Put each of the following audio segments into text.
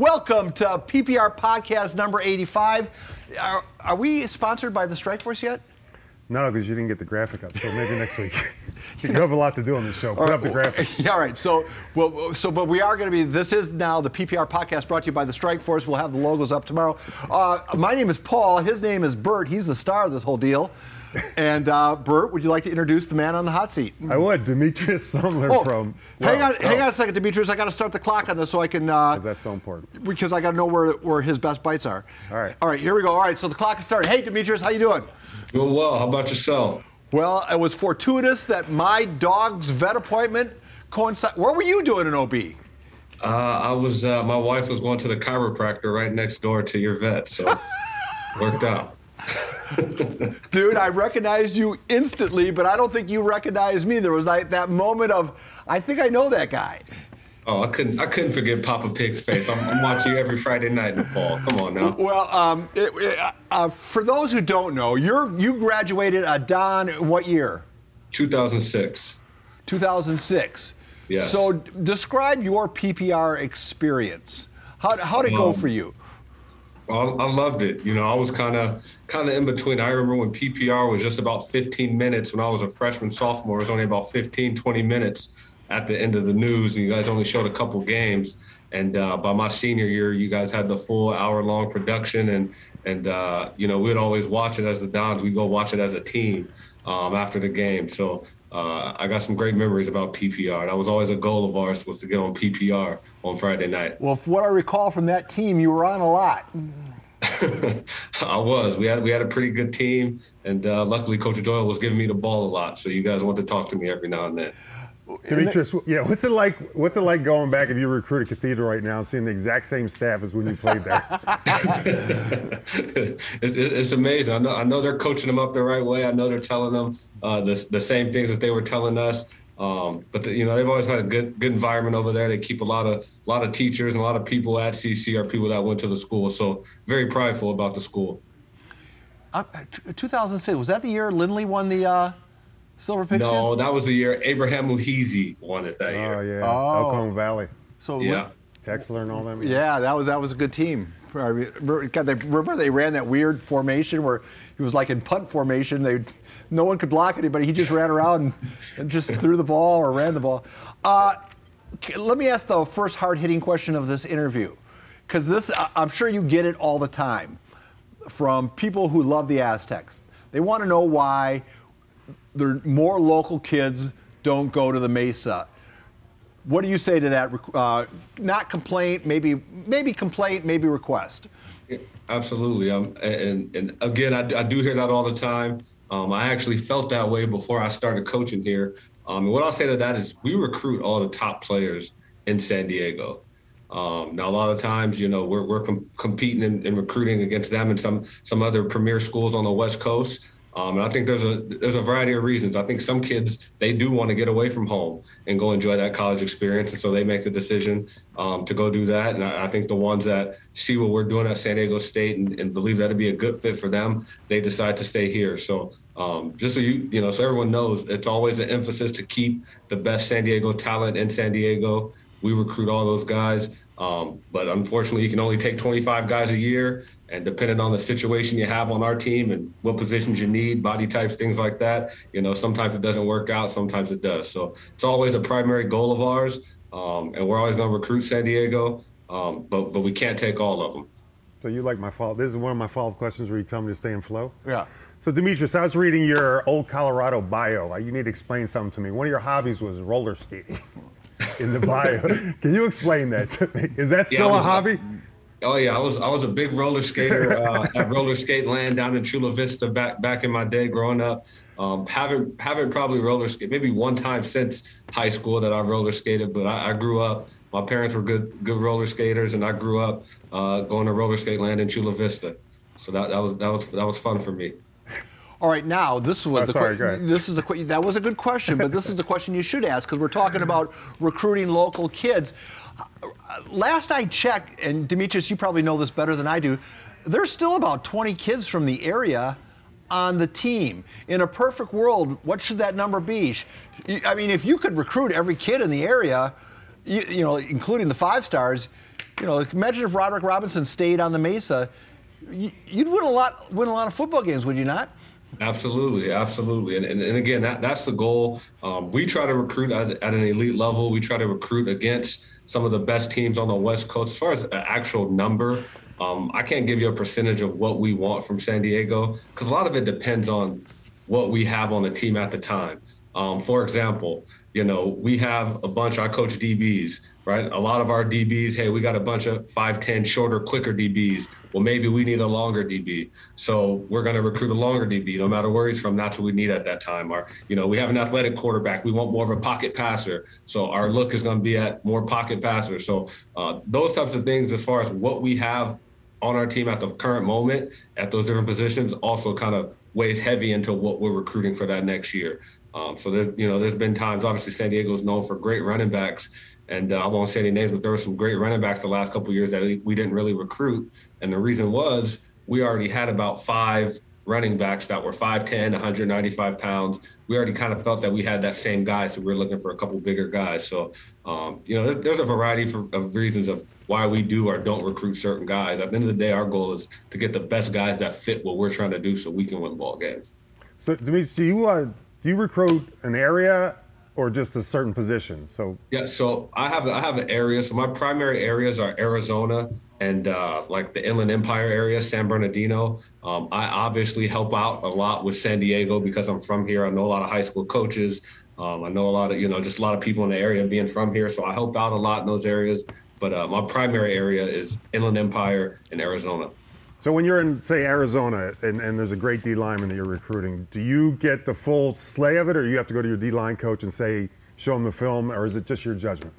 welcome to PPR Podcast number 85. Are, are we sponsored by the Strike Force yet? No, because you didn't get the graphic up. So maybe next week. you have a lot to do on this show. Put up the graphic. Yeah, all right. So, well, so, but we are going to be. This is now the PPR podcast brought to you by the Strike Force. We'll have the logos up tomorrow. Uh, my name is Paul. His name is Bert. He's the star of this whole deal. And uh, Bert, would you like to introduce the man on the hot seat? I would. Demetrius Sumler Oh, from. hang well, on, hang on a second, Demetrius. I got to start the clock on this so I can. Uh, Because that's so important. because I got to know where where his best bites are. All right. All right. Here we go. All right. So the clock is started. Hey, Demetrius, how you doing? Doing well. How about yourself? Well, it was fortuitous that my dog's vet appointment coincided. What were you doing in OB? Uh, I was. Uh, my wife was going to the chiropractor right next door to your vet, so worked out. Dude, I recognized you instantly, but I don't think you recognized me. There was like that moment of, I think I know that guy. Oh, I couldn't. I couldn't forget Papa Pig's face. I'm, I'm watching you every Friday night in the fall. Come on now. Well, um, it, it, uh, for those who don't know, you're you graduated at Don what year? 2006. 2006. Yes. So describe your PPR experience. How how'd it go Um, for you? I, I loved it. You know, I was kind of kind of in between. I remember when PPR was just about 15 minutes when I was a freshman sophomore. It was only about 15, 20 minutes at the end of the news, and you guys only showed a couple games. And uh, by my senior year, you guys had the full hour long production, and and uh, you know we'd always watch it as the Dons. We go watch it as a team um, after the game. So uh, I got some great memories about PPR. That was always a goal of ours was to get on PPR on Friday night. Well, from what I recall from that team, you were on a lot. I was. We had we had a pretty good team, and uh, luckily Coach Doyle was giving me the ball a lot. So you guys want to talk to me every now and then. Demetrius, yeah, what's it like? What's it like going back if you recruit a Cathedral right now and seeing the exact same staff as when you played there? it, it, it's amazing. I know I know they're coaching them up the right way. I know they're telling them uh, the the same things that they were telling us. Um, but the, you know they've always had a good good environment over there. They keep a lot of a lot of teachers and a lot of people at CC are people that went to the school. So very prideful about the school. Uh, t- 2006 was that the year Lindley won the uh, Silver Pigskin? No, that was the year Abraham Muhizi won it that oh year. yeah, Oh. Yeah. Elkhorn Valley, So yeah. Texler and all them. Yeah, that was that was a good team. Remember, God, they, remember they ran that weird formation where he was like in punt formation. They, no one could block anybody. He just ran around and, and just threw the ball or ran the ball. Uh, let me ask the first hard-hitting question of this interview, because this I'm sure you get it all the time from people who love the Aztecs. They want to know why there more local kids don't go to the Mesa. What do you say to that? Uh, not complaint, maybe maybe complaint, maybe request. Absolutely. Um, and, and again, I, I do hear that all the time. Um, I actually felt that way before I started coaching here. Um, and what I'll say to that is we recruit all the top players in San Diego. Um, now, a lot of times, you know, we're, we're com- competing and, and recruiting against them and some some other premier schools on the West Coast. Um, and I think there's a there's a variety of reasons. I think some kids they do want to get away from home and go enjoy that college experience, and so they make the decision um, to go do that. And I, I think the ones that see what we're doing at San Diego State and, and believe that'd be a good fit for them, they decide to stay here. So um, just so you you know, so everyone knows, it's always an emphasis to keep the best San Diego talent in San Diego. We recruit all those guys. Um, but unfortunately, you can only take 25 guys a year. And depending on the situation you have on our team and what positions you need, body types, things like that, you know, sometimes it doesn't work out, sometimes it does. So it's always a primary goal of ours. Um, and we're always going to recruit San Diego, um, but, but we can't take all of them. So you like my follow? This is one of my follow-up questions where you tell me to stay in flow. Yeah. So Demetrius, I was reading your old Colorado bio. Uh, You need to explain something to me. One of your hobbies was roller skating. in the bio, can you explain that to me? Is that still I a was- hobby? Oh yeah, I was I was a big roller skater uh, at Roller Skate Land down in Chula Vista back back in my day growing up. Um, haven't haven't probably roller skate maybe one time since high school that I roller skated, but I, I grew up. My parents were good good roller skaters, and I grew up uh, going to Roller Skate Land in Chula Vista. So that, that was that was that was fun for me. All right, now this is what Oh, the sorry, que- go ahead. this is the que- that was a good question, but this is the question you should ask because we're talking about recruiting local kids. Last I checked, and Demetrius, you probably know this better than I do. There's still about 20 kids from the area on the team. In a perfect world, what should that number be? I mean, if you could recruit every kid in the area, you, you know, including the five stars, you know, imagine if Roderick Robinson stayed on the Mesa, you'd win a lot, win a lot of football games, would you not? Absolutely, absolutely, and, and, and again, that, that's the goal. Um, we try to recruit at, at, an elite level. We try to recruit against some of the best teams on the West Coast. As far as the actual number, um, I can't give you a percentage of what we want from San Diego because a lot of it depends on what we have on the team at the time. Um, for example, you know, we have a bunch, I coach DBs, right? A lot of our DBs, hey, we got a bunch of 5'10 shorter, quicker DBs. Well, maybe we need a longer DB. So we're going to recruit a longer DB, no matter where he's from. That's what we need at that time. Or, you know, we have an athletic quarterback. We want more of a pocket passer. So our look is going to be at more pocket passer. So uh, those types of things, as far as what we have on our team at the current moment at those different positions, also kind of weighs heavy into what we're recruiting for that next year. Um, so there's, you know, there's been times. Obviously, San Diego is known for great running backs, and uh, I won't say any names, but there were some great running backs the last couple years that we didn't really recruit, and the reason was we already had about five running backs that were 5'10, 195 pounds. We already kind of felt that we had that same guy, so we were looking for a couple bigger guys. So, um, you know, there's a variety for, of reasons of why we do or don't recruit certain guys. At the end of the day, our goal is to get the best guys that fit what we're trying to do so we can win ball games. So, Demetrius, do you uh, do you recruit an area or just a certain position? So yeah, so I have I have an area. So my primary areas are Arizona and uh, like the Inland Empire area, San Bernardino. Um, I obviously help out a lot with San Diego because I'm from here. I know a lot of high school coaches. Um, I know a lot of you know just a lot of people in the area being from here, so I help out a lot in those areas. But uh, my primary area is Inland Empire and Arizona. So when you're in, say, Arizona, and, and there's a great D lineman that you're recruiting, do you get the full slay of it, or you have to go to your D line coach and say, show him the film, or is it just your judgment?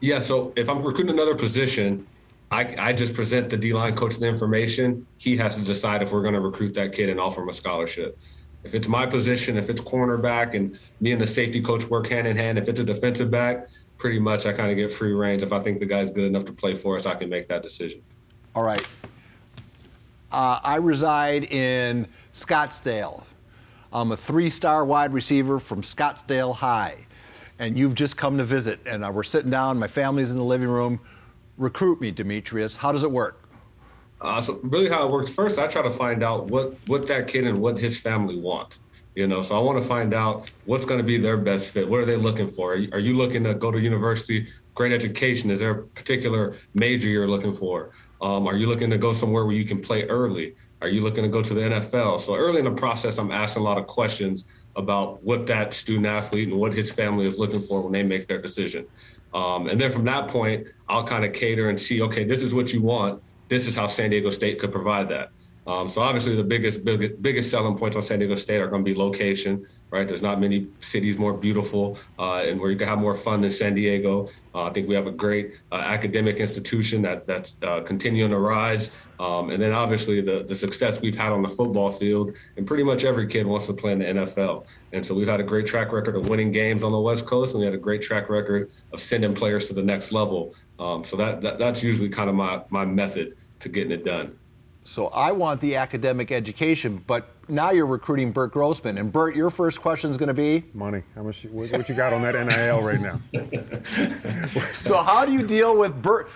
Yeah. So if I'm recruiting another position, I, I just present the D line coach the information. He has to decide if we're going to recruit that kid and offer him a scholarship. If it's my position, if it's cornerback, and me and the safety coach work hand in hand, if it's a defensive back, pretty much I kind of get free range. If I think the guy's good enough to play for us, I can make that decision. All right. Uh, I reside in Scottsdale. I'm a three star wide receiver from Scottsdale High. And you've just come to visit, and uh, we're sitting down, my family's in the living room. Recruit me, Demetrius. How does it work? Uh, so really how it works first i try to find out what what that kid and what his family want you know so i want to find out what's going to be their best fit what are they looking for are you, are you, looking to go to university great education. Is there a particular major you're looking for? Um, are you looking to go somewhere where you can play early? Are you looking to go to the nfl so early in the process i'm asking a lot of questions about what that student athlete and what his family is looking for when they make their decision. Um, and then from that point i'll kind of cater and see okay this is what you want. This is how san diego state could provide that um, so obviously the biggest, biggest biggest selling points on San Diego State are going to be location, right? There's not many cities more beautiful uh, and where you can have more fun than San Diego. Uh, I think we have a great uh, academic institution that that's uh, continuing to rise, um, and then obviously the the success we've had on the football field, and pretty much every kid wants to play in the NFL. And so we've had a great track record of winning games on the West Coast, and we had a great track record of sending players to the next level. Um, so that, that that's usually kind of my my method to getting it done. So I want the academic education, but now you're recruiting Bert Grossman. And Bert, your first question is going to be money. How much? What, what you got on that NIL right now? so how do you deal with Bert?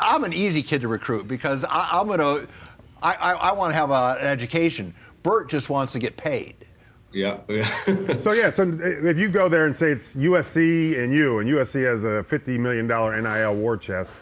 I'm an easy kid to recruit because I, am going to. I, I, I want to have a, an education. Bert just wants to get paid. Yeah. so yeah, so if you go there and say it's USC and you, and USC has a $50 million NIL war chest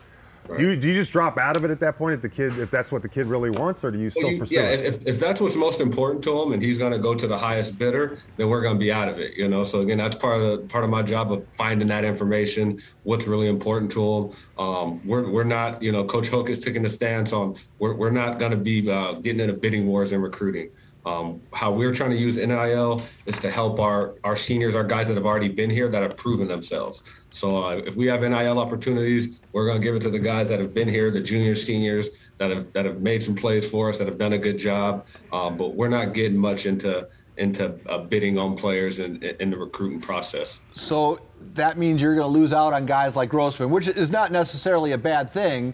Right. Do you do you just drop out of it at that point if the kid if that's what the kid really wants, or do you still well, you, pursue yeah, it? if, if that's what's most important to him and he's going to go to the highest bidder, then we're going to be out of it. You know, so again, that's part of the part of my job of finding that information, what's really important to him. Um, we're we're not, you know, Coach Hoke is taking a stance on we're we're not going to be uh, getting into bidding wars in recruiting. Um, how we're trying to use NIL is to help our our seniors, our guys that have already been here that have proven themselves. So uh, if we have NIL opportunities, we're going to give it to the guys that have been here, the juniors, seniors that have that have made some plays for us, that have done a good job. Um, but we're not getting much into into uh, bidding on players in, in the recruiting process. So that means you're going to lose out on guys like Grossman, which is not necessarily a bad thing.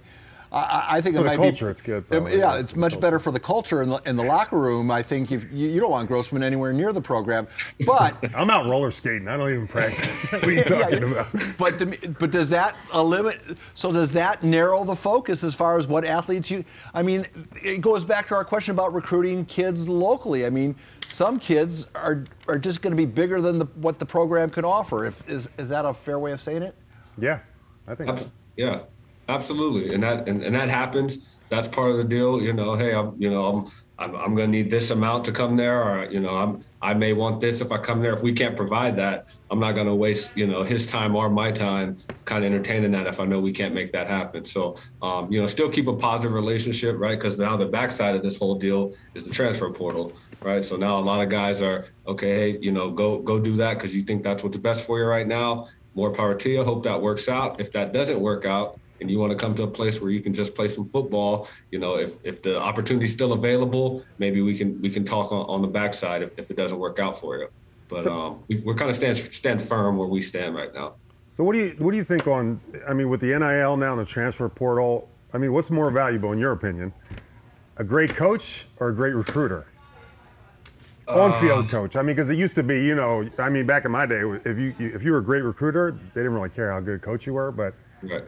I, I think For it the might culture, be. it's good, probably, yeah, yeah, it's for the much culture. better for the culture in the, in the locker room. I think you, you don't want Grossman anywhere near the program, but I'm out roller skating. I don't even practice. what are you talking Yeah, about? But to me, but does that limit? So does that narrow the focus as far as what athletes you? I mean, it goes back to our question about recruiting kids locally. I mean, some kids are are just going to be bigger than the, what the program can offer. If is is that a fair way of saying it? Yeah, I think. Abs- Yeah, absolutely, and that and, and that happens. That's part of the deal. You know, hey, I'm you know I'm I'm, I'm going to need this amount to come there, or you know I'm I may want this if I come there. If we can't provide that, I'm not going to waste you know his time or my time kind of entertaining that if I know we can't make that happen. So um, you know, still keep a positive relationship, right? Because now the backside of this whole deal is the transfer portal, right? So now a lot of guys are okay. Hey, you know, go go do that because you think that's what's best for you right now more power to you. Hope that works out. If that doesn't work out and you want to come to a place where you can just play some football, you know, if, if the opportunity's still available, maybe we can we can talk on, on the backside if, if it doesn't work out for you. But um, we, we're kind of stand stand firm where we stand right now. So what do you what do you think on? I mean, with the NIL now and the transfer portal, I mean, what's more valuable in your opinion? A great coach or a great recruiter? On-field coach. I mean, because it used to be, you know, I mean, back in my day, if you if you were a great recruiter, they didn't really care how good a coach you were. But Right.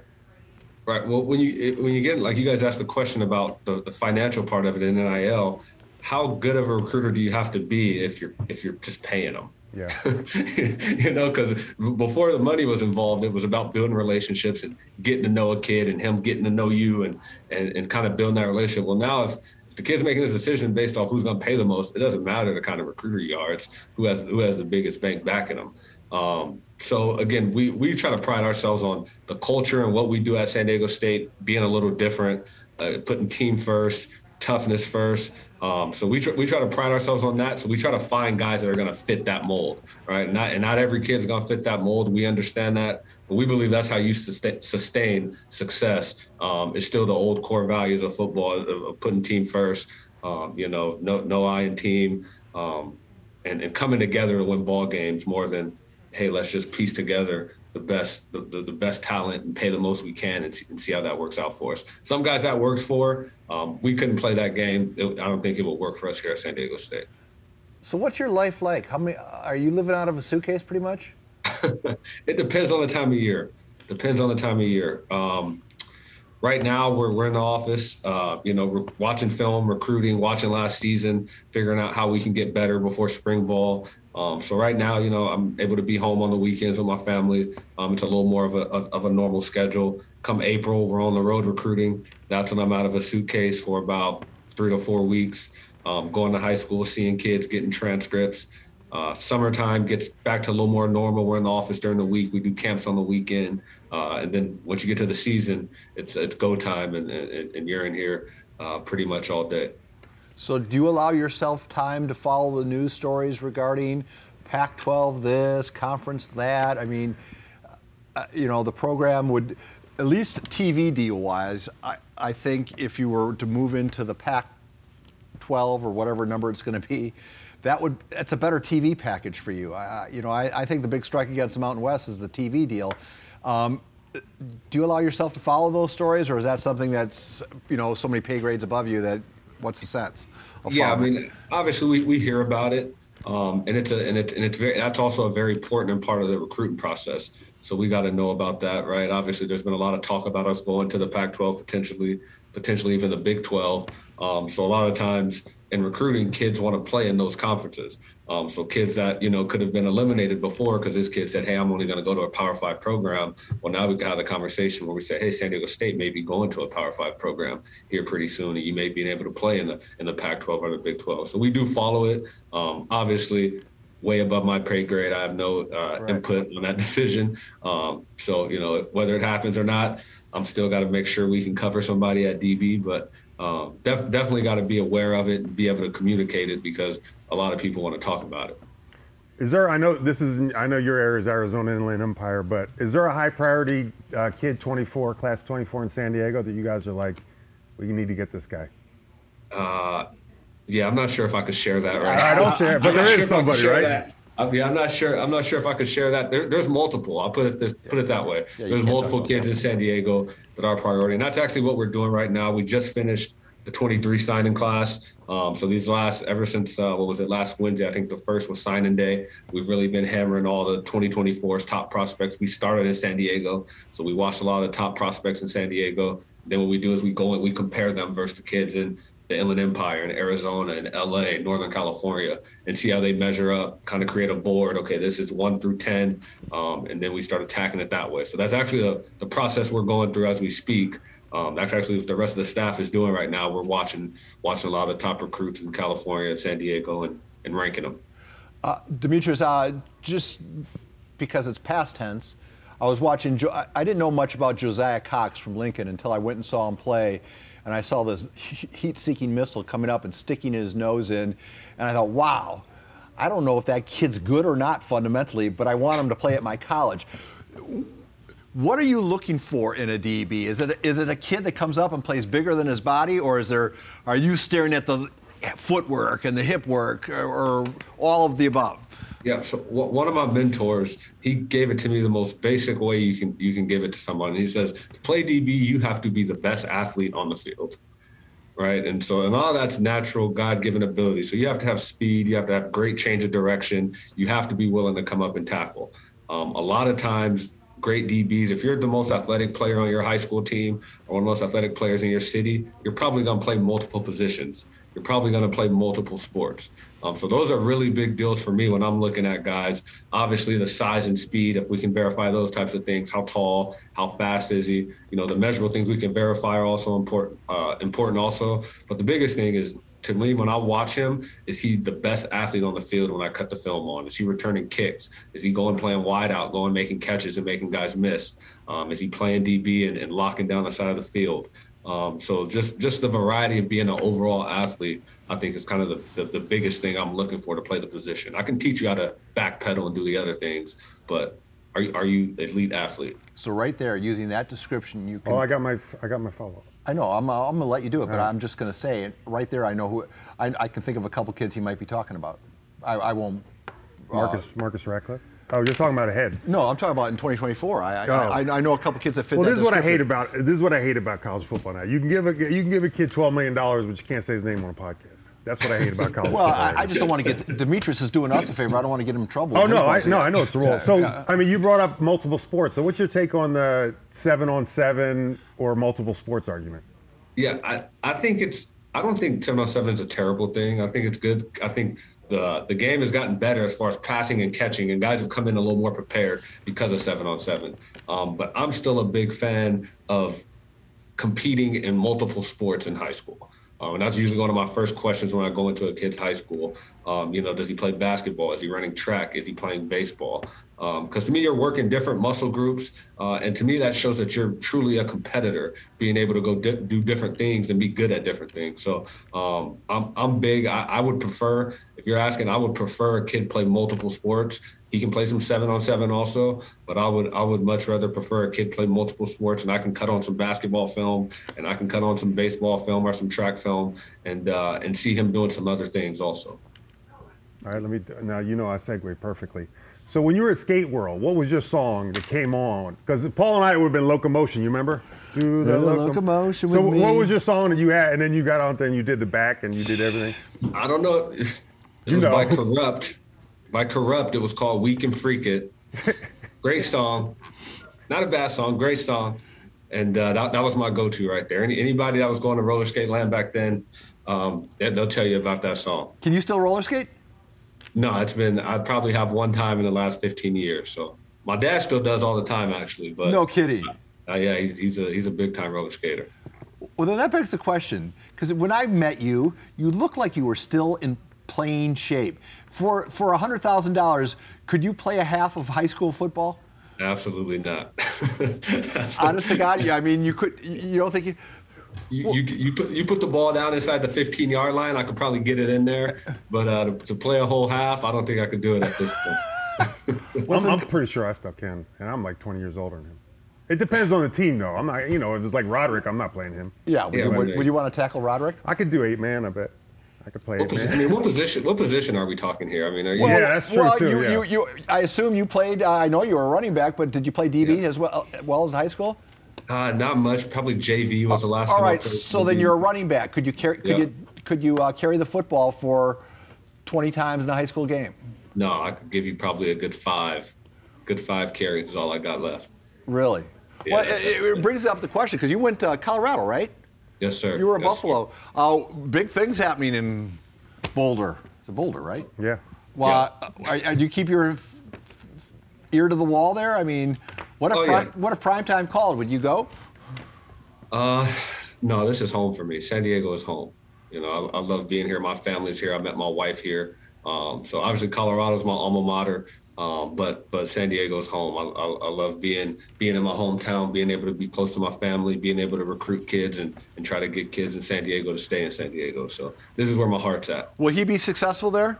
Right. Well, when you when you get like you guys asked the question about the, the financial part of it in NIL, how good of a recruiter do you have to be if you're if you're just paying them? yeah, you know, because before the money was involved, it was about building relationships and getting to know a kid and him getting to know you and and, and kind of building that relationship. Well, now if, if the kid's making this decision based off who's going to pay the most, it doesn't matter the kind of recruiter you are. It's who has who has the biggest bank backing them. Um, so again, we we try to pride ourselves on the culture and what we do at San Diego State being a little different, uh, putting team first, toughness first. Um, so we try, we try to pride ourselves on that. So we try to find guys that are going to fit that mold, right? Not and not every kid's going to fit that mold. We understand that, but we believe that's how you sustain, sustain success. Um, it's still the old core values of football of, of putting team first. Um, you know, no no I in team, um, and and coming together to win ball games more than hey, let's just piece together the best the, the, the best talent and pay the most we can and see, and see how that works out for us. Some guys that works for, um, we couldn't play that game. It- I don't think it would work for us here at San Diego State. So what's your life like? How many are you living out of a suitcase pretty much? It depends on the time of year. Depends on the time of year. Um, right now, we're, we're in the office, uh, you know, we're watching film, recruiting, watching last season, figuring out how we can get better before spring ball. Um, so right now, you know, I'm able to be home on the weekends with my family. Um, it's a little more of a of, a normal schedule. Come April, we're on the road recruiting. That's when I'm out of a suitcase for about three to four weeks, um, going to high school, seeing kids, getting transcripts. Uh, summertime gets back to a little more normal. We're in the office during the week. We do camps on the weekend, uh, and then once you get to the season, it's it's go time, and and, and you're in here uh, pretty much all day. So do you allow yourself time to follow the news stories regarding Pac-12 this, conference that? I mean, uh, you know, the program would, at least TV deal wise, I, I think if you were to move into the Pac-12 or whatever number it's going to be, that would that's a better TV package for you. I, you know, I, I think the big strike against the Mountain West is the TV deal. Um, do you allow yourself to follow those stories, or is that something that's you know so many pay grades above you that what's the sense? Yeah, I mean, obviously we, we hear about it, um, and it's a and it's and it's very that's also a very important part of the recruiting process. So we got to know about that, right? Obviously, there's been a lot of talk about us going to the Pac-12 potentially, potentially even the Big 12. Um, so a lot of times in recruiting, kids want to play in those conferences. Um, so kids that you know could have been eliminated before because this kid said, "Hey, I'm only going to go to a Power Five program." Well, now we have the conversation where we say, "Hey, San Diego State may be going to a Power Five program here pretty soon, and you may be able to play in the in the Pac-12 or the Big 12." So we do follow it. Um, obviously, way above my pay grade. I have no uh, Right. input on that decision. Um, so you know whether it happens or not, I'm still got to make sure we can cover somebody at DB, but. Um, def- definitely got to be aware of it and be able to communicate it because a lot of people want to talk about it. is there? I know this is. I know your area is Arizona Inland Empire, but is there a high priority uh, kid 24, class 24 in San Diego that you guys are like, we need to get this guy? Yeah, I'm not sure if I could share that right. I don't share, it, but I'm there is I somebody, right? that. I mean, I'm not sure. I'm not sure if I could share that. There, there's multiple. I'll put it this, put it that way. Yeah, there's multiple kids in San Diego that are priority, and that's actually what we're doing right now. We just finished the 23 signing class. Um, so these last, ever since uh, what was it last Wednesday? I think the first was signing day. We've really been hammering all the 2024's top prospects. We started in San Diego, so we watched a lot of the top prospects in San Diego. Then what we do is we go and we compare them versus the kids in the Inland Empire in Arizona and LA, Northern California, and see how they measure up. Kind of create a board. Okay, this is one through ten, um, and then we start attacking it that way. So that's actually the, the process we're going through as we speak. Um, that's actually what the rest of the staff is doing right now. We're watching watching a lot of top recruits in California and San Diego and, and ranking them. Uh, Demetrius, uh, just because it's past tense, I was watching. Jo- I didn't know much about Josiah Cox from Lincoln until I went and saw him play, and I saw this heat-seeking missile coming up and sticking his nose in, and I thought, wow. I don't know if that kid's good or not fundamentally, but I want him to play at my college. What are you looking for in a DB? Is it is it a kid that comes up and plays bigger than his body, or is there are you staring at the footwork and the hip work, or, or all of the above? Yeah. So one of my mentors, he gave it to me the most basic way you can you can give it to someone. He says, to play DB, you have to be the best athlete on the field. Right. And so, and all that's natural, God given ability. So you have to have speed. You have to have great change of direction. You have to be willing to come up and tackle. Um, a lot of times, great DBs, if you're the most athletic player on your high school team or one of the most athletic players in your city, you're probably going to play multiple positions. You're probably going to play multiple sports. Um, so those are really big deals for me when I'm looking at guys. Obviously, the size and speed, if we can verify those types of things, how tall, how fast is he? You know, the measurable things we can verify are also important. Uh, important also, but the biggest thing is to me when I watch him, is he the best athlete on the field when I cut the film on? Is he returning kicks? Is he going playing wide out, going making catches and making guys miss? Um, is he playing DB and, and locking down the side of the field? Um, so just just the variety of being an overall athlete, I think is kind of the, the, the biggest thing I'm looking for to play the position. I can teach you how to backpedal and do the other things, but are you, are you elite athlete? So right there, using that description, you can. Oh, I got my I got my follow up. I know. I'm, uh, I'm going to let you do it, but I'm just going to say it right there. I know who. I, I can think of a couple kids he might be talking about. I, I won't. Marcus Marcus Ratcliffe. Oh, you're talking about ahead. No, I'm talking about in 2024. I, I, Oh. I, I know a couple kids that fit. Well, that this is what I hate about this is what I hate about college football now. You can give a you can give a kid twelve million dollars, but you can't say his name on a podcast. That's what I hate about college Well, football. I, I just don't want to get. Demetrius is doing us a favor. I don't want to get him in trouble. Oh no, I, no. I know it's the rule. So I mean, you brought up multiple sports. So what's your take on the seven on seven or multiple sports argument? Yeah, I, I think it's I don't think ten on seven is a terrible thing. I think it's good. I think the the game has gotten better as far as passing and catching, and guys have come in a little more prepared because of seven on seven. Um, but I'm still a big fan of competing in multiple sports in high school. Um, and that's usually one of my first questions when I go into a kid's high school. Um, you know, does he play basketball? Is he running track? Is he playing baseball? Because to me, you're working different muscle groups, uh, and to me, that shows that you're truly a competitor, being able to go di- do different things and be good at different things. So um, I'm I'm big. I, I would prefer, if you're asking, I would prefer a kid play multiple sports. He can play some seven on seven also, but I would I would much rather prefer a kid play multiple sports and I can cut on some basketball film and I can cut on some baseball film or some track film and uh, and see him doing some other things also. All right, let me now. You know I segue perfectly. So when you were at Skate World, what was your song that came on? Because Paul and I would have been Locomotion. You remember? Do The Locom- Locomotion So with what was your song that you had, and then you got out there and you did the back and you did everything? I don't know. It's, it You was know. by Corrupt. By Corrupt, it was called "Weak and Freak It." Great song, not a bad song. Great song, and uh, that, that was my go-to right there. Any, anybody that was going to roller skate land back then, um, they- they'll tell you about that song. Can you still roller skate? No, it's been I probably have one time in the last 15 years. So my dad still does all the time actually, but No kidding. uh, yeah, he's, he's a he's a big time roller skater. Well, then that begs the question, because when I met you, you looked like you were still in plain shape. For for hundred thousand dollars, could you play a half of high school football? Absolutely not. Honest to God, yeah. I mean, you could. You don't think you? You, you you put you put the ball down inside the 15 yard line. I could probably get it in there, but uh, to, to play a whole half, I don't think I could do it at this point. I'm, I'm pretty sure I still can, and I'm like 20 years older than him. It depends on the team, though. I'm not, you know, if it's like Roderick, I'm not playing him. Yeah. Would, Yeah, you, would, would you want to tackle Roderick? I could do eight man, I bet. I could play What it, posi- I mean, what position? What position are we talking here? I mean, are you, Yeah, that's true, well, too, You, yeah. you, you, I assume you played. Uh, I know you were a running back, but did you play DB as well, well as in high school? Uh, not much. Probably JV was the last. All time right. So then you're a running back. Could you carry? Could Yeah. you could you uh, carry the football for 20 times in a high school game? No, I could give you probably a good five. Good five carries is all I got left. Really? Yeah. Well, it, it brings up the question because you went to Colorado, right? Yes, sir. You were a Yes, Buffalo. Uh, big things happening in Boulder. It's a Boulder, right? Yeah. Well, uh, are- are- do you keep your ear to the wall there? I mean, what if Oh, prime, yeah. what if prime time called? Would you go? No, this is home for me. San Diego is home. You know, I, I love being here. My family's here. I met my wife here. Um, so obviously, Colorado's my alma mater. Um, but but San Diego's home. I, I, I love being being in my hometown, being able to be close to my family, being able to recruit kids and, and try to get kids in San Diego to stay in San Diego. So this is where my heart's at. Will he be successful there?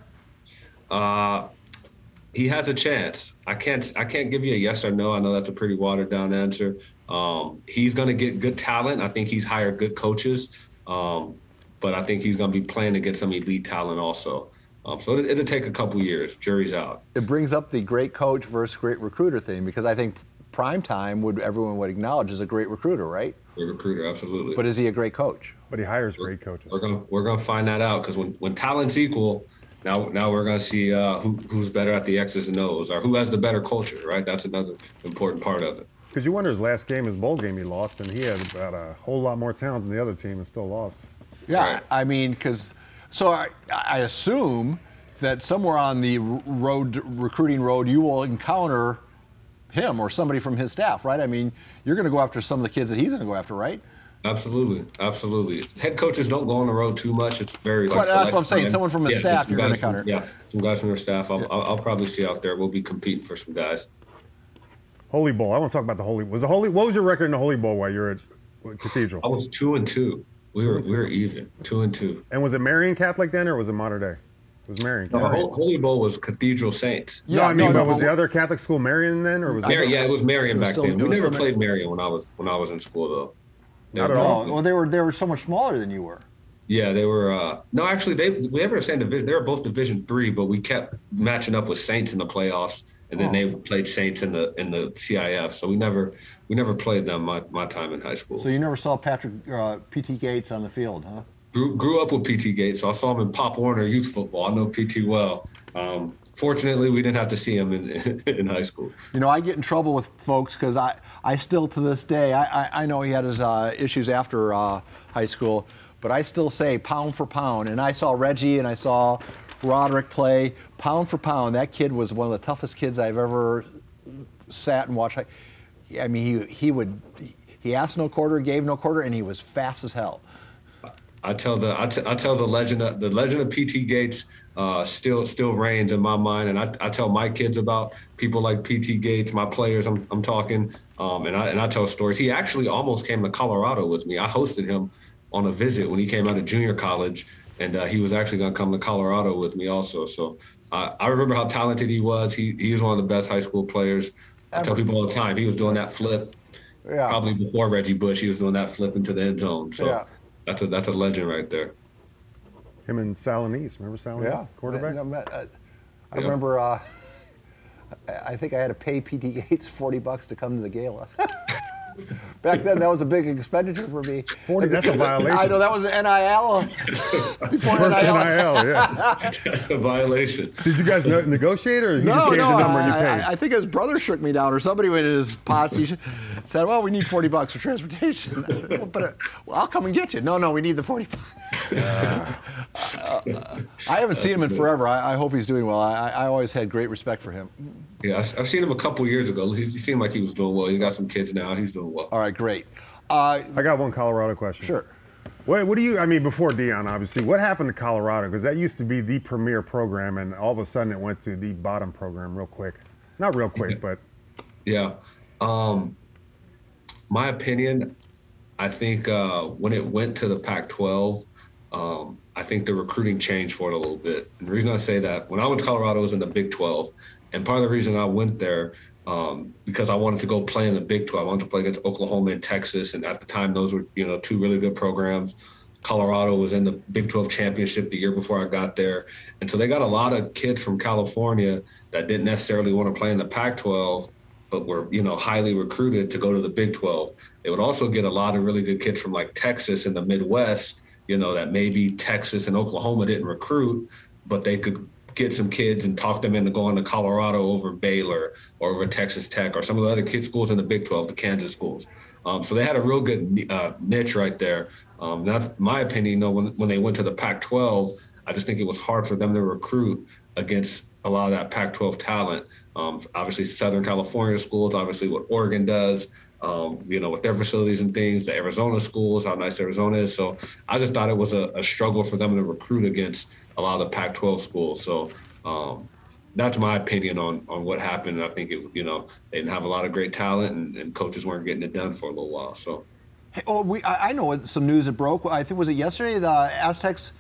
He has a chance. I can't I can't give you a yes or no. I know that's a pretty watered down answer. Um, he's going to get good talent. I think he's hired good coaches, um, but I think he's going to be playing to get some elite talent also. Um, so it, it'll take a couple years. Jury's out. It brings up the great coach versus great recruiter thing because I think prime time would everyone would acknowledge is a great recruiter, right? The recruiter, absolutely. But is he a great coach? But he hires great coaches. we're gonna we're gonna find that out because when when talent's equal, now now we're gonna see uh, who who's better at the X's and O's or who has the better culture. Right, that's another important part of it. Because you wonder his last game, his bowl game, he lost, and he had about a whole lot more talent than the other team and still lost. Yeah, Right. I mean, because so I, I assume that somewhere on the road recruiting road you will encounter him or somebody from his staff, right? I mean, you're going to go after some of the kids that he's going to go after, right? Absolutely, absolutely. Head coaches don't go on the road too much. It's very. Like, But that's what I'm saying. time. Someone from his Yeah, staff some you're gonna guys from- encounter. Yeah, some guys from their staff. I'll, I'll, I'll probably see out there. We'll be competing for some guys. Holy Bowl. I want to talk about the Holy. Was the Holy? What was your record in the Holy Bowl while you were at Cathedral? I was two and two. We were we were even two and two. And was it Marian Catholic then, or was it modern day? It was Marian. The Catholic. Holy Bowl was Cathedral Saints. no, I mean, no, but no, was but- the other Catholic school Marian then, or was it? Yeah, it was Marian back still- then. We never played Marian when I was when I was in school though. They Not at all. Well, they were they were so much smaller than you were. Yeah, they were. Uh, no, actually, they we never same division. They were both Division three, but we kept matching up with Saints in the playoffs, and then Oh. they played Saints in the in the CIF. So we never we never played them my, my time in high school. So you never saw Patrick uh, PT Gates on the field, huh? grew, grew up with PT Gates, so I saw him in Pop Warner youth football. I know PT well. Um, fortunately, we didn't have to see him in in high school. You know, I get in trouble with folks because I, I still to this day, I, I, I know he had his uh, issues after uh, high school, but I still say pound for pound. And I saw Reggie and I saw Roderick play pound for pound. That kid was one of the toughest kids I've ever sat and watched. I mean, he he would he asked no quarter, gave no quarter, and he was fast as hell. I tell the I, t- I tell the legend of, the legend of PT Gates uh, still still reigns in my mind, and I, I tell my kids about people like PT Gates, my players. I'm, I'm talking, um, and I and I tell stories. He actually almost came to Colorado with me. I hosted him on a visit when he came out of junior college, and uh, he was actually going to come to Colorado with me also. So uh, I remember how talented he was. He he was one of the best high school players. I tell people all the time he was doing that flip Yeah. probably before Reggie Bush. He was doing that flip into the end zone. So Yeah. that's a that's a legend right there. Him and Salanese. Remember Salanese, Yeah, quarterback? I, I- I Yeah. remember. Uh, I- I think I had to pay PT Gates forty bucks to come to the gala. Back then, that was a big expenditure for me. 40, that's a violation. I know that was an NIL. Before First NIL. NIL, yeah. That's a violation. Did you guys negotiate, or he just gave no. the number and you I, paid? I, I think his brother shook me down, or somebody in his posse said, "Well, we need forty bucks for transportation." but uh, well, I'll come and get you. No, no, we need the forty bucks. Uh, I haven't seen him in forever. I, I hope he's doing well. I, I always had great respect for him. Yeah, I- I've seen him a couple years ago. He, he seemed like he was doing well. He's got some kids now. He's doing well. All right, great. Uh, I got one Colorado question. sure. What, what do you? I mean, before Deion, obviously, what happened to Colorado? Because that used to be the premier program, and all of a sudden it went to the bottom program real quick. Not real quick, but Yeah. Um, my opinion, I think uh, when it went to the Pac-12, um, I think the recruiting changed for it a little bit. And the reason I say that, when I went to Colorado, it was in the Big 12, and part of the reason I went there um, because I wanted to go play in the Big 12. I wanted to play against Oklahoma and Texas, and at the time, those were you know two really good programs. Colorado was in the Big 12 championship the year before I got there. And so they got a lot of kids from California that didn't necessarily want to play in the Pac 12, but were, you know, highly recruited to go to the Big 12. They would also get a lot of really good kids from like Texas and the Midwest, you know, that maybe Texas and Oklahoma didn't recruit, but they could get some kids and talk them into going to Colorado over Baylor or over Texas Tech or some of the other kid schools in the Big 12, the Kansas schools. Um, so they had a real good uh, niche right there. Um, that's my opinion. You know, when, when they went to the Pac 12, I just think it was hard for them to recruit against a lot of that Pac 12 talent. Um, obviously, Southern California schools, obviously, what Oregon does. Um, you know, with their facilities and things, the Arizona schools, how nice Arizona is. So I just thought it was a, a struggle for them to recruit against a lot of the Pac-12 schools. So um, that's my opinion on on what happened. I think it, you know, they didn't have a lot of great talent, and, and coaches weren't getting it done for a little while. So. Hey, oh, we, I know some news that broke. I think was it yesterday. The Aztecs.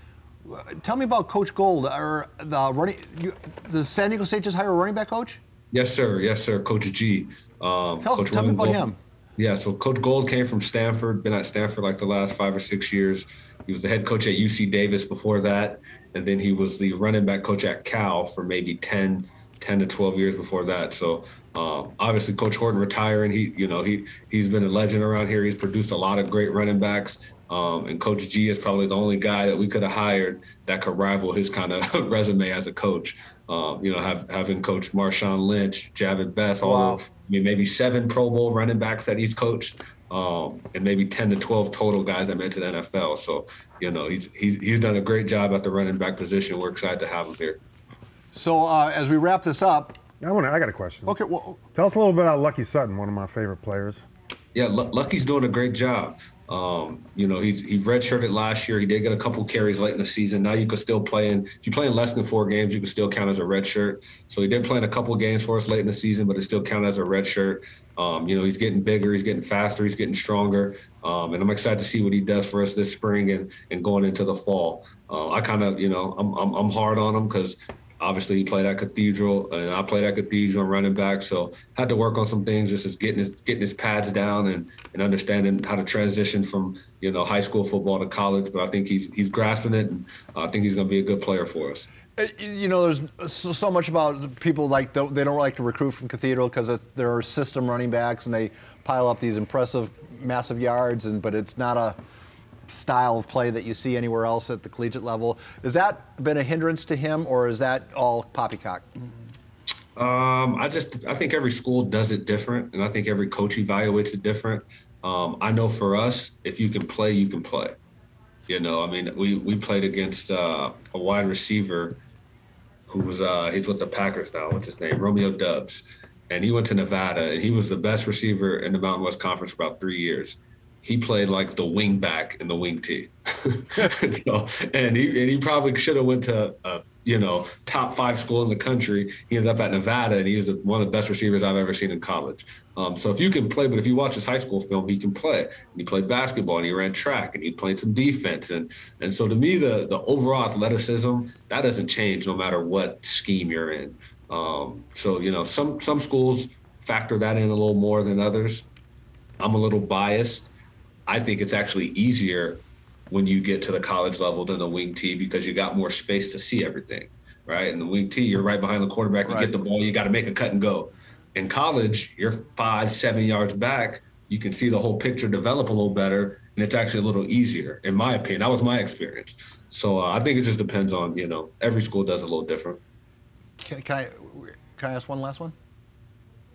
Tell me about Coach Gould or the running. You, does San Diego State just hire a running back coach? Yes, sir. Yes, sir. Coach G. Um, tell, Coach tell me about Gould. him. Yeah, so Coach Gould came from Stanford, been at Stanford like the last five or six years. He was the head coach at UC Davis before that. And then he was the running back coach at Cal for maybe 10, 10 to 12 years before that. So um, obviously Coach Horton retiring, he, you know, he, he's been a legend around here. He's produced a lot of great running backs. Um, and Coach G is probably the only guy that we could have hired that could rival his kind of resume as a coach. Um, you know, have, having coached Marshawn Lynch, Jahvid Best, all wow. the I mean, maybe seven Pro Bowl running backs that he's coached, um, and maybe 10 to 12 total guys that made to the NFL. So, you know, he's, he's, he's done a great job at the running back position. We're excited to have him here. So, uh, as we wrap this up, I want to, I got a question. Okay, well, tell us a little bit about Lucky Sutton, one of my favorite players. Yeah, L- Lucky's doing a great job. Um, you know, he he redshirted last year. He did get a couple carries late in the season. Now you could still play in. If you play in less than four games, you can still count as a redshirt. So he did play in a couple games for us late in the season, but it still counted as a redshirt. Um, you know, he's getting bigger, he's getting faster, he's getting stronger, um, and I'm excited to see what he does for us this spring and and going into the fall. Uh, I kind of, you know, I'm, I'm I'm hard on him because obviously he played at Cathedral, and I played at Cathedral running back. So had to work on some things, just as getting his getting his pads down and and understanding how to transition from you know high school football to college. But I think he's he's grasping it, and I think he's going to be a good player for us. Uh, you know, there's so, so much about people like they don't like to recruit from Cathedral because there are system running backs and they pile up these impressive, massive yards, and but it's not a style of play that you see anywhere else at the collegiate level. Has that been a hindrance to him, or is that all poppycock? Um, I just I think every school does it different, and I think every coach evaluates it different. Um, I know for us, if you can play, you can play. You know, I mean, we we played against uh, a wide receiver who was uh, he's with the Packers now. What's his name? Romeo Doubs, and he went to Nevada, and he was the best receiver in the Mountain West Conference for about three years he played like the wing back in the wing tee. and he and he probably should have went to a you know top five school in the country. He ended up at Nevada, and he was one of the best receivers I've ever seen in college. Um, so if you can play, but if you watch his high school film, he can play. And he played basketball, and he ran track, and he played some defense, and and so to me, the the overall athleticism that doesn't change no matter what scheme you're in. Um, so you know, some some schools factor that in a little more than others. I'm a little biased I think it's actually easier when you get to the college level than the wing tee because you got more space to see everything, right? And the wing tee, you're right behind the quarterback. You right. get the ball, you got to make a cut and go. In college, you're five, seven yards back. You can see the whole picture develop a little better, and it's actually a little easier, in my opinion. That was my experience. So uh, I think it just depends on you know every school does a little different. Can, can I can I ask one last one?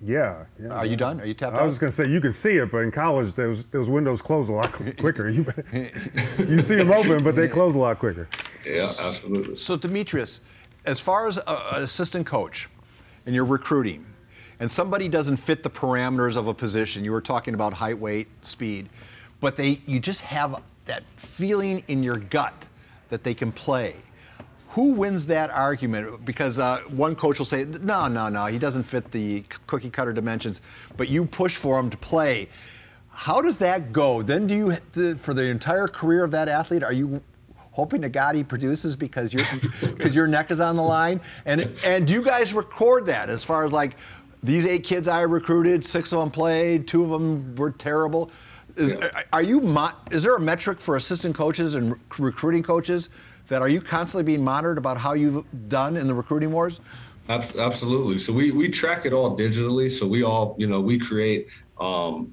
Yeah, yeah. Are you done? Are you tapped I was going to say you can see it, but in college those those windows close a lot quicker. You you see them open, but they close a lot quicker. Yeah, absolutely. So Demetrius, as far as an assistant coach, and you're recruiting, and somebody doesn't fit the parameters of a position, you were talking about height, weight, speed, but they you just have that feeling in your gut that they can play who wins that argument? Because uh, one coach will say, no, no, no, he doesn't fit the cookie cutter dimensions, but you push for him to play. How does that go? Then do you, for the entire career of that athlete, are you hoping to God he produces because your because your neck is on the line? And and do you guys record that as far as like these eight kids I recruited, six of them played, two of them were terrible. Is, Yeah. Are you? Is there a metric for assistant coaches and recruiting coaches that are you constantly being monitored about how you've done in the recruiting wars? Absolutely. So we we track it all digitally. So we all, you know, we create um,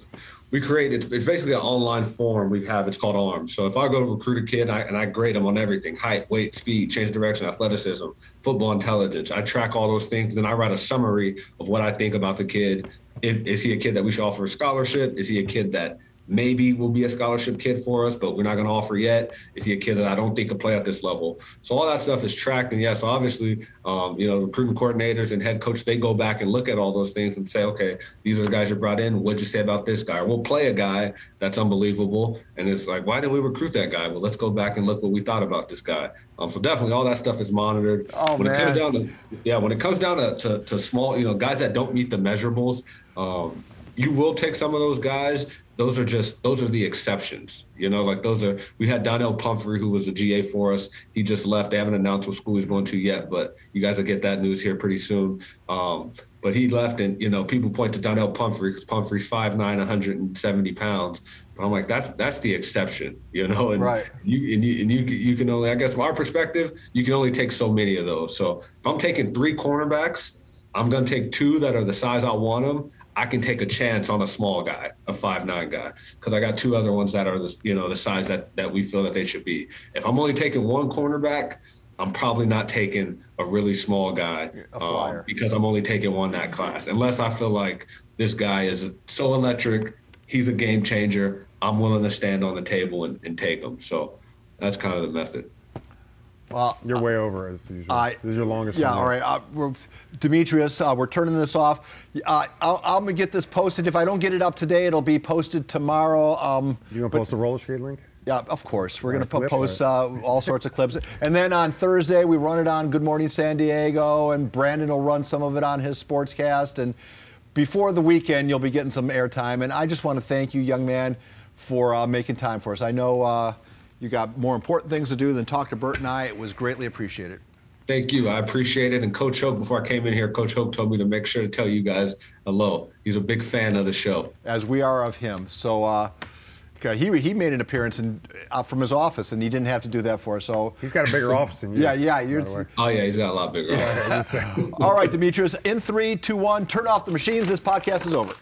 we create it's, it's basically an online form we have. It's called ARMS. So if I go to recruit a kid and I, and I grade them on everything: height, weight, speed, change direction, athleticism, football intelligence. I track all those things. Then I write a summary of what I think about the kid. Is he a kid that we should offer a scholarship? Is he a kid that maybe will be a scholarship kid for us, but we're not going to offer yet. Is he a kid that I don't think could play at this level? So all that stuff is tracked, and yes, obviously, um, you know, recruiting coordinators and head coach they go back and look at all those things and say, okay, these are the guys you brought in. What'd you say about this guy? Or we'll play a guy that's unbelievable, and it's like, why didn't we recruit that guy? Well, let's go back and look what we thought about this guy. Um, so definitely, all that stuff is monitored. Oh, when it comes man. down to yeah, when it comes down to, to, to small, you know, guys that don't meet the measurables. Um, you will take some of those guys. Those are just those are the exceptions. You know, like those are we had Donnell Pumphrey who was the GA for us. He just left. They haven't announced what school he's going to yet, but you guys will get that news here pretty soon. Um, but he left, and you know, people point to Donnell Pumphrey because Pumphrey's 5'9", 170 pounds. But I'm like, that's that's the exception, you know. And Right. you and you and you you can only, I guess, from our perspective, you can only take so many of those. So if I'm taking three cornerbacks, I'm going to take two that are the size I want them. I can take a chance on a small guy, a five nine guy, because I got two other ones that are the you know the size that that we feel that they should be. If I'm only taking one cornerback, I'm probably not taking a really small guy um, because I'm only taking one that class. Unless I feel like this guy is so electric, he's a game changer. I'm willing to stand on the table and, and take him. So that's kind of the method. Well, You're way over as usual. I- this is your longest. Yeah, one all Uh, we're, Demetrius, uh, we're turning this off. Uh, I'll, I'm gonna get this posted. If I don't get it up today, it'll be posted tomorrow. Um, You gonna post the roller skate link? yeah, of course. We're going to right, post all uh, all sorts of clips. And then on Thursday, we run it on Good Morning San Diego, and Brandon will run some of it on his sportscast. And before the weekend, you'll be getting some airtime. And I just want to thank you, young man, for uh, making time for us. I know uh, you got more important things to do than talk to Bert and I. It was greatly appreciated. Thank you. I appreciate it. And Coach Hope, before I came in here, Coach Hope told me to make sure to tell you guys hello. He's a big fan of the show. as we are of him. So uh, he he made an appearance in, uh, from his office, and he didn't have to do that for us. So He's got a bigger office than you. yeah, yeah. You're, the way. Oh, yeah, he's got a lot bigger. all right, Demetrius. In three, two, one. Turn off the machines. This podcast is over.